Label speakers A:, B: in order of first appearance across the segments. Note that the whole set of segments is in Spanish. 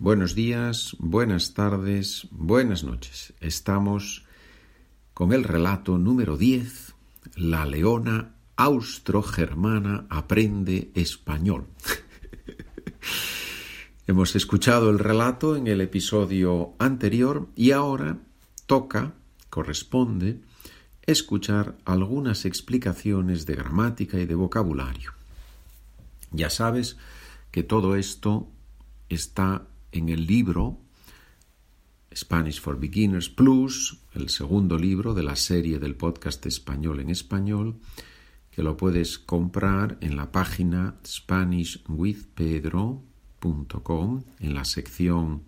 A: Buenos días, buenas tardes, buenas noches. Estamos con el relato número 10, La leona austro-germana aprende español. Hemos escuchado el relato en el episodio anterior y ahora toca, corresponde, escuchar algunas explicaciones de gramática y de vocabulario. Ya sabes que todo esto está en el libro Spanish for Beginners Plus, el segundo libro de la serie del podcast español en español, que lo puedes comprar en la página SpanishWithPedro.com, en la sección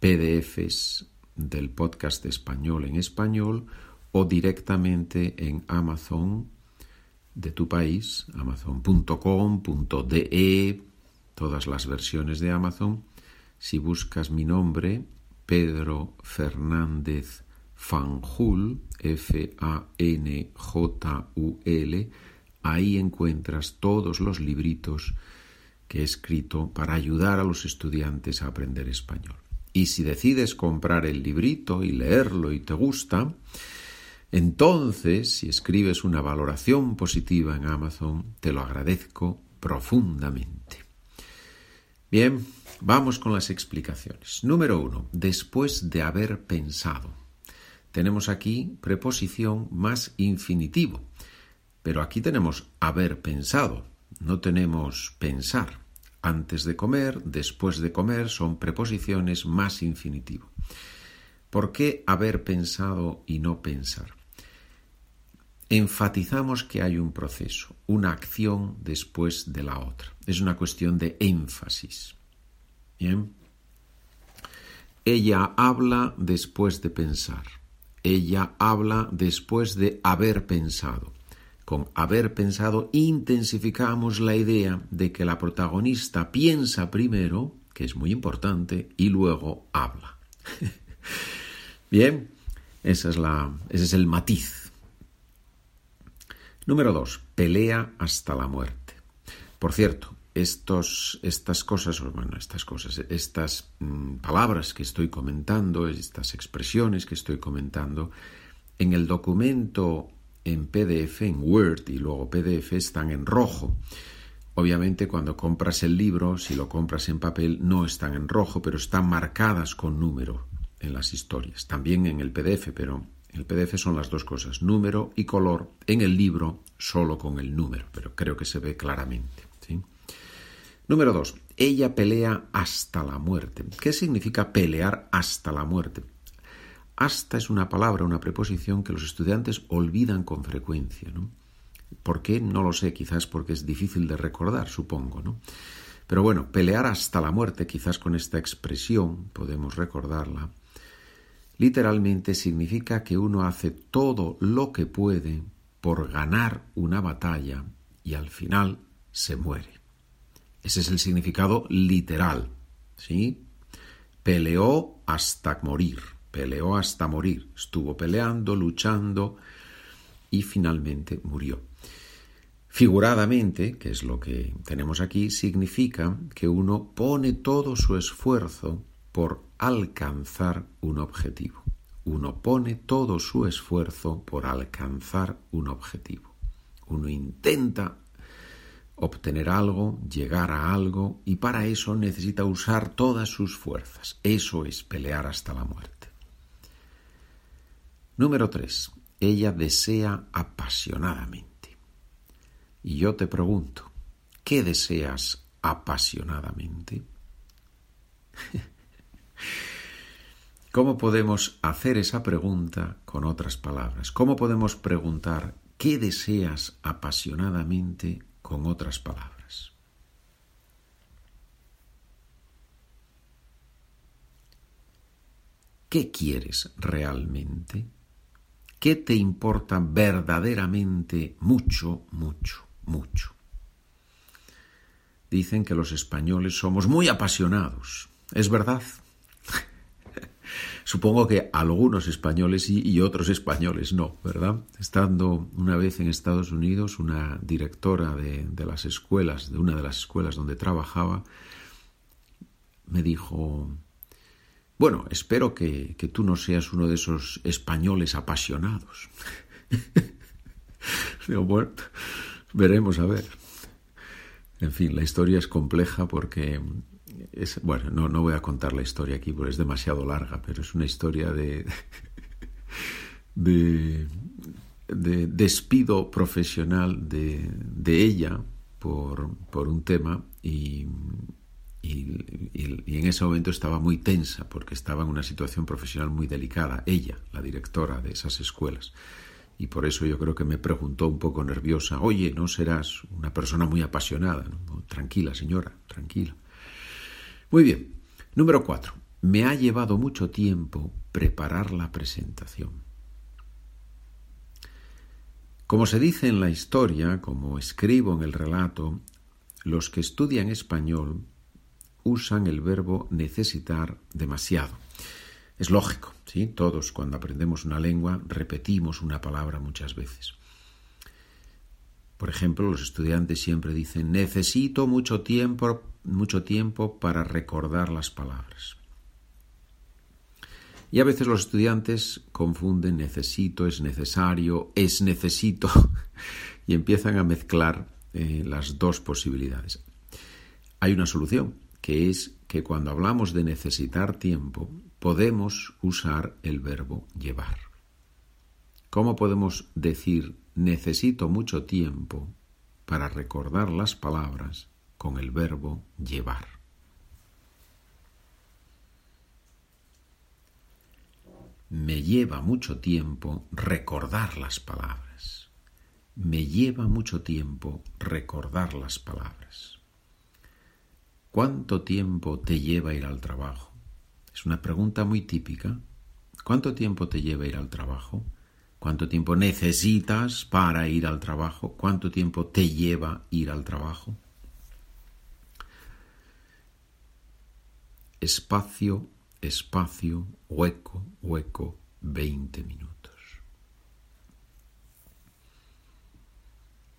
A: PDFs del podcast español en español o directamente en Amazon de tu país, amazon.com.de, todas las versiones de Amazon. Si buscas mi nombre, Pedro Fernández Fanjul, F-A-N-J-U-L, ahí encuentras todos los libritos que he escrito para ayudar a los estudiantes a aprender español. Y si decides comprar el librito y leerlo y te gusta, entonces, si escribes una valoración positiva en Amazon, te lo agradezco profundamente. Bien, vamos con las explicaciones. Número uno, después de haber pensado. Tenemos aquí preposición más infinitivo, pero aquí tenemos haber pensado, no tenemos pensar. Antes de comer, después de comer son preposiciones más infinitivo. ¿Por qué haber pensado y no pensar? Enfatizamos que hay un proceso, una acción después de la otra. Es una cuestión de énfasis. Bien. Ella habla después de pensar. Ella habla después de haber pensado. Con haber pensado intensificamos la idea de que la protagonista piensa primero, que es muy importante, y luego habla. Bien, esa es la, ese es el matiz Número dos, pelea hasta la muerte. Por cierto, estos, estas cosas, bueno, estas cosas, estas mm, palabras que estoy comentando, estas expresiones que estoy comentando, en el documento en PDF, en Word y luego PDF están en rojo. Obviamente cuando compras el libro, si lo compras en papel, no están en rojo, pero están marcadas con número en las historias. También en el PDF, pero el PDF son las dos cosas, número y color. En el libro solo con el número, pero creo que se ve claramente. Número dos, ella pelea hasta la muerte. ¿Qué significa pelear hasta la muerte? Hasta es una palabra, una preposición que los estudiantes olvidan con frecuencia. ¿Por qué? No lo sé, quizás porque es difícil de recordar, supongo. ¿no? Pero bueno, pelear hasta la muerte, quizás con esta expresión podemos recordarla literalmente significa que uno hace todo lo que puede por ganar una batalla y al final se muere. Ese es el significado literal. ¿Sí? Peleó hasta morir, peleó hasta morir, estuvo peleando, luchando y finalmente murió. Figuradamente, que es lo que tenemos aquí, significa que uno pone todo su esfuerzo por alcanzar un objetivo. Uno pone todo su esfuerzo por alcanzar un objetivo. Uno intenta obtener algo, llegar a algo, y para eso necesita usar todas sus fuerzas. Eso es pelear hasta la muerte. Número 3. Ella desea apasionadamente. Y yo te pregunto, ¿qué deseas apasionadamente? ¿Cómo podemos hacer esa pregunta con otras palabras? ¿Cómo podemos preguntar qué deseas apasionadamente con otras palabras? ¿Qué quieres realmente? ¿Qué te importa verdaderamente mucho, mucho, mucho? Dicen que los españoles somos muy apasionados. ¿Es verdad? Supongo que algunos españoles y otros españoles no, ¿verdad? Estando una vez en Estados Unidos, una directora de, las escuelas, de una de las escuelas donde trabajaba, me dijo, bueno, espero que, que tú no seas uno de esos españoles apasionados. Digo, bueno, veremos a ver. En fin, la historia es compleja porque es, bueno, no, no voy a contar la historia aquí porque es demasiado larga, pero es una historia de, de, de despido profesional de, de ella por, por, un tema y, y, en ese momento estaba muy tensa porque estaba en una situación profesional muy delicada, ella, la directora de esas escuelas. Y por eso yo creo que me preguntó un poco nerviosa, oye, ¿no serás una persona muy apasionada? Tranquila, señora, tranquila. Muy bien. Número cuatro. Me ha llevado mucho tiempo preparar la presentación. Como se dice en la historia, como escribo en el relato, los que estudian español usan el verbo necesitar demasiado. Es lógico, ¿sí? Todos cuando aprendemos una lengua repetimos una palabra muchas veces. Por ejemplo, los estudiantes siempre dicen necesito mucho tiempo, mucho tiempo para recordar las palabras. Y a veces los estudiantes confunden necesito, es necesario, es necesito y empiezan a mezclar eh, las dos posibilidades. Hay una solución, que es que cuando hablamos de necesitar tiempo, podemos usar el verbo llevar. ¿Cómo podemos decir necesito mucho tiempo para recordar las palabras con el verbo llevar. Me lleva mucho tiempo recordar las palabras. Me lleva mucho tiempo recordar las palabras. ¿Cuánto tiempo te lleva ir al trabajo? Es una pregunta muy típica. ¿Cuánto tiempo te lleva ir al trabajo? cuánto tiempo necesitas para ir al trabajo, cuánto tiempo te lleva ir al trabajo. Espacio, espacio, hueco, hueco, 20 minutos.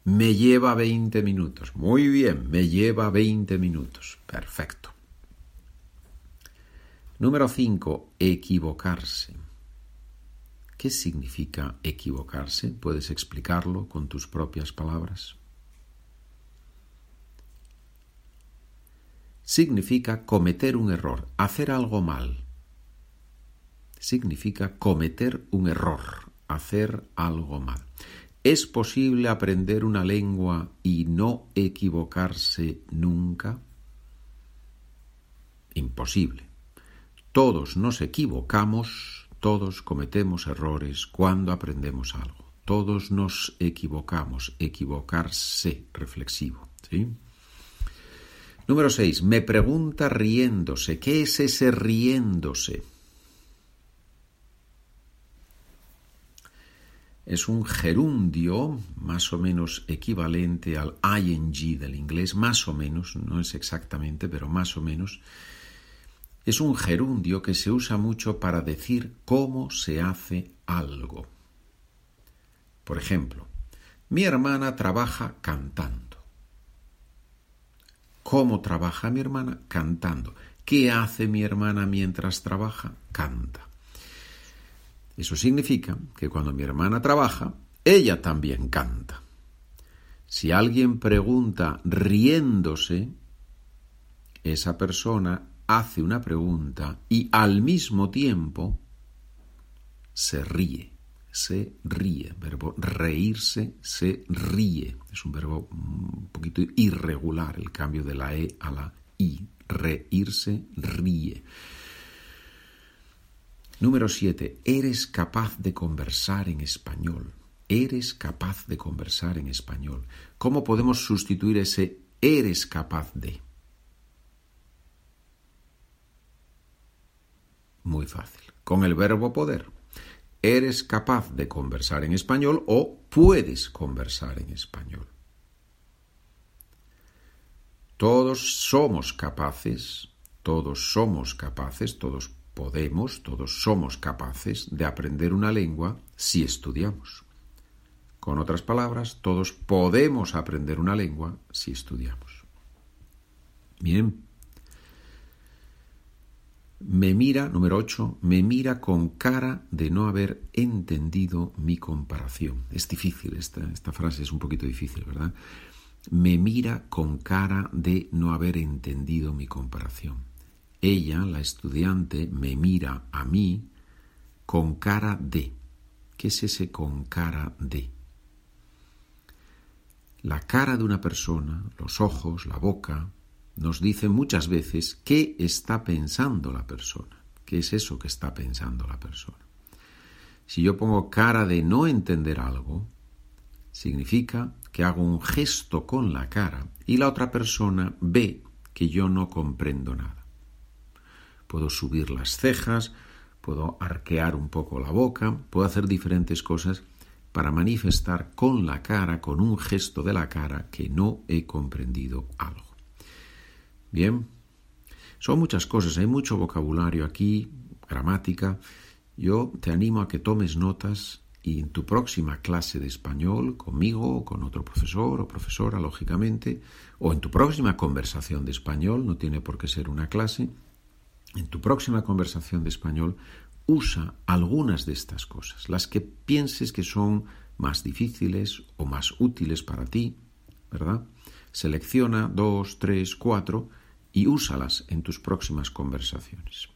A: Me lleva 20 minutos. Muy bien, me lleva 20 minutos. Perfecto. Número 5. Equivocarse. ¿Qué significa equivocarse? ¿Puedes explicarlo con tus propias palabras? Significa cometer un error, hacer algo mal. Significa cometer un error, hacer algo mal. ¿Es posible aprender una lengua y no equivocarse nunca? Imposible. Todos nos equivocamos todos cometemos errores cuando aprendemos algo. Todos nos equivocamos. Equivocarse, reflexivo. ¿sí? Número 6. Me pregunta riéndose. ¿Qué es ese riéndose? Es un gerundio más o menos equivalente al ing del inglés, más o menos, no es exactamente, pero más o menos es un gerundio que se usa mucho para decir cómo se hace algo. Por ejemplo, mi hermana trabaja cantando. ¿Cómo trabaja mi hermana? Cantando. ¿Qué hace mi hermana mientras trabaja? Canta. Eso significa que cuando mi hermana trabaja, ella también canta. Si alguien pregunta riéndose, esa persona hace una pregunta y al mismo tiempo se ríe, se ríe, verbo reírse, se ríe. Es un verbo un poquito irregular el cambio de la E a la I. Reírse, ríe. Número 7. Eres capaz de conversar en español. Eres capaz de conversar en español. ¿Cómo podemos sustituir ese eres capaz de? Muy fácil. Con el verbo poder. Eres capaz de conversar en español o puedes conversar en español. Todos somos capaces, todos somos capaces, todos podemos, todos somos capaces de aprender una lengua si estudiamos. Con otras palabras, todos podemos aprender una lengua si estudiamos. Bien, me mira, número 8, me mira con cara de no haber entendido mi comparación. Es difícil, esta, esta frase es un poquito difícil, ¿verdad? Me mira con cara de no haber entendido mi comparación. Ella, la estudiante, me mira a mí con cara de. ¿Qué es ese con cara de? La cara de una persona, los ojos, la boca, nos dicen muchas veces qué está pensando la persona. ¿Qué es eso que está pensando la persona? Si yo pongo cara de no entender algo, significa que hago un gesto con la cara y la otra persona ve que yo no comprendo nada. Puedo subir las cejas, puedo arquear un poco la boca, puedo hacer diferentes cosas para manifestar con la cara, con un gesto de la cara, que no he comprendido algo. Bien, son muchas cosas, hay mucho vocabulario aquí, gramática. Yo te animo a que tomes notas y en tu próxima clase de español, conmigo o con otro profesor o profesora, lógicamente, o en tu próxima conversación de español, no tiene por qué ser una clase, en tu próxima conversación de español, usa algunas de estas cosas, las que pienses que son más difíciles o más útiles para ti, ¿verdad? Selecciona dos, tres, cuatro y úsalas en tus próximas conversaciones.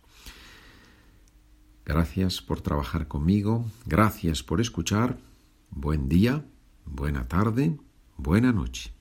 A: Gracias por trabajar conmigo, gracias por escuchar, buen día, buena tarde, buena noche.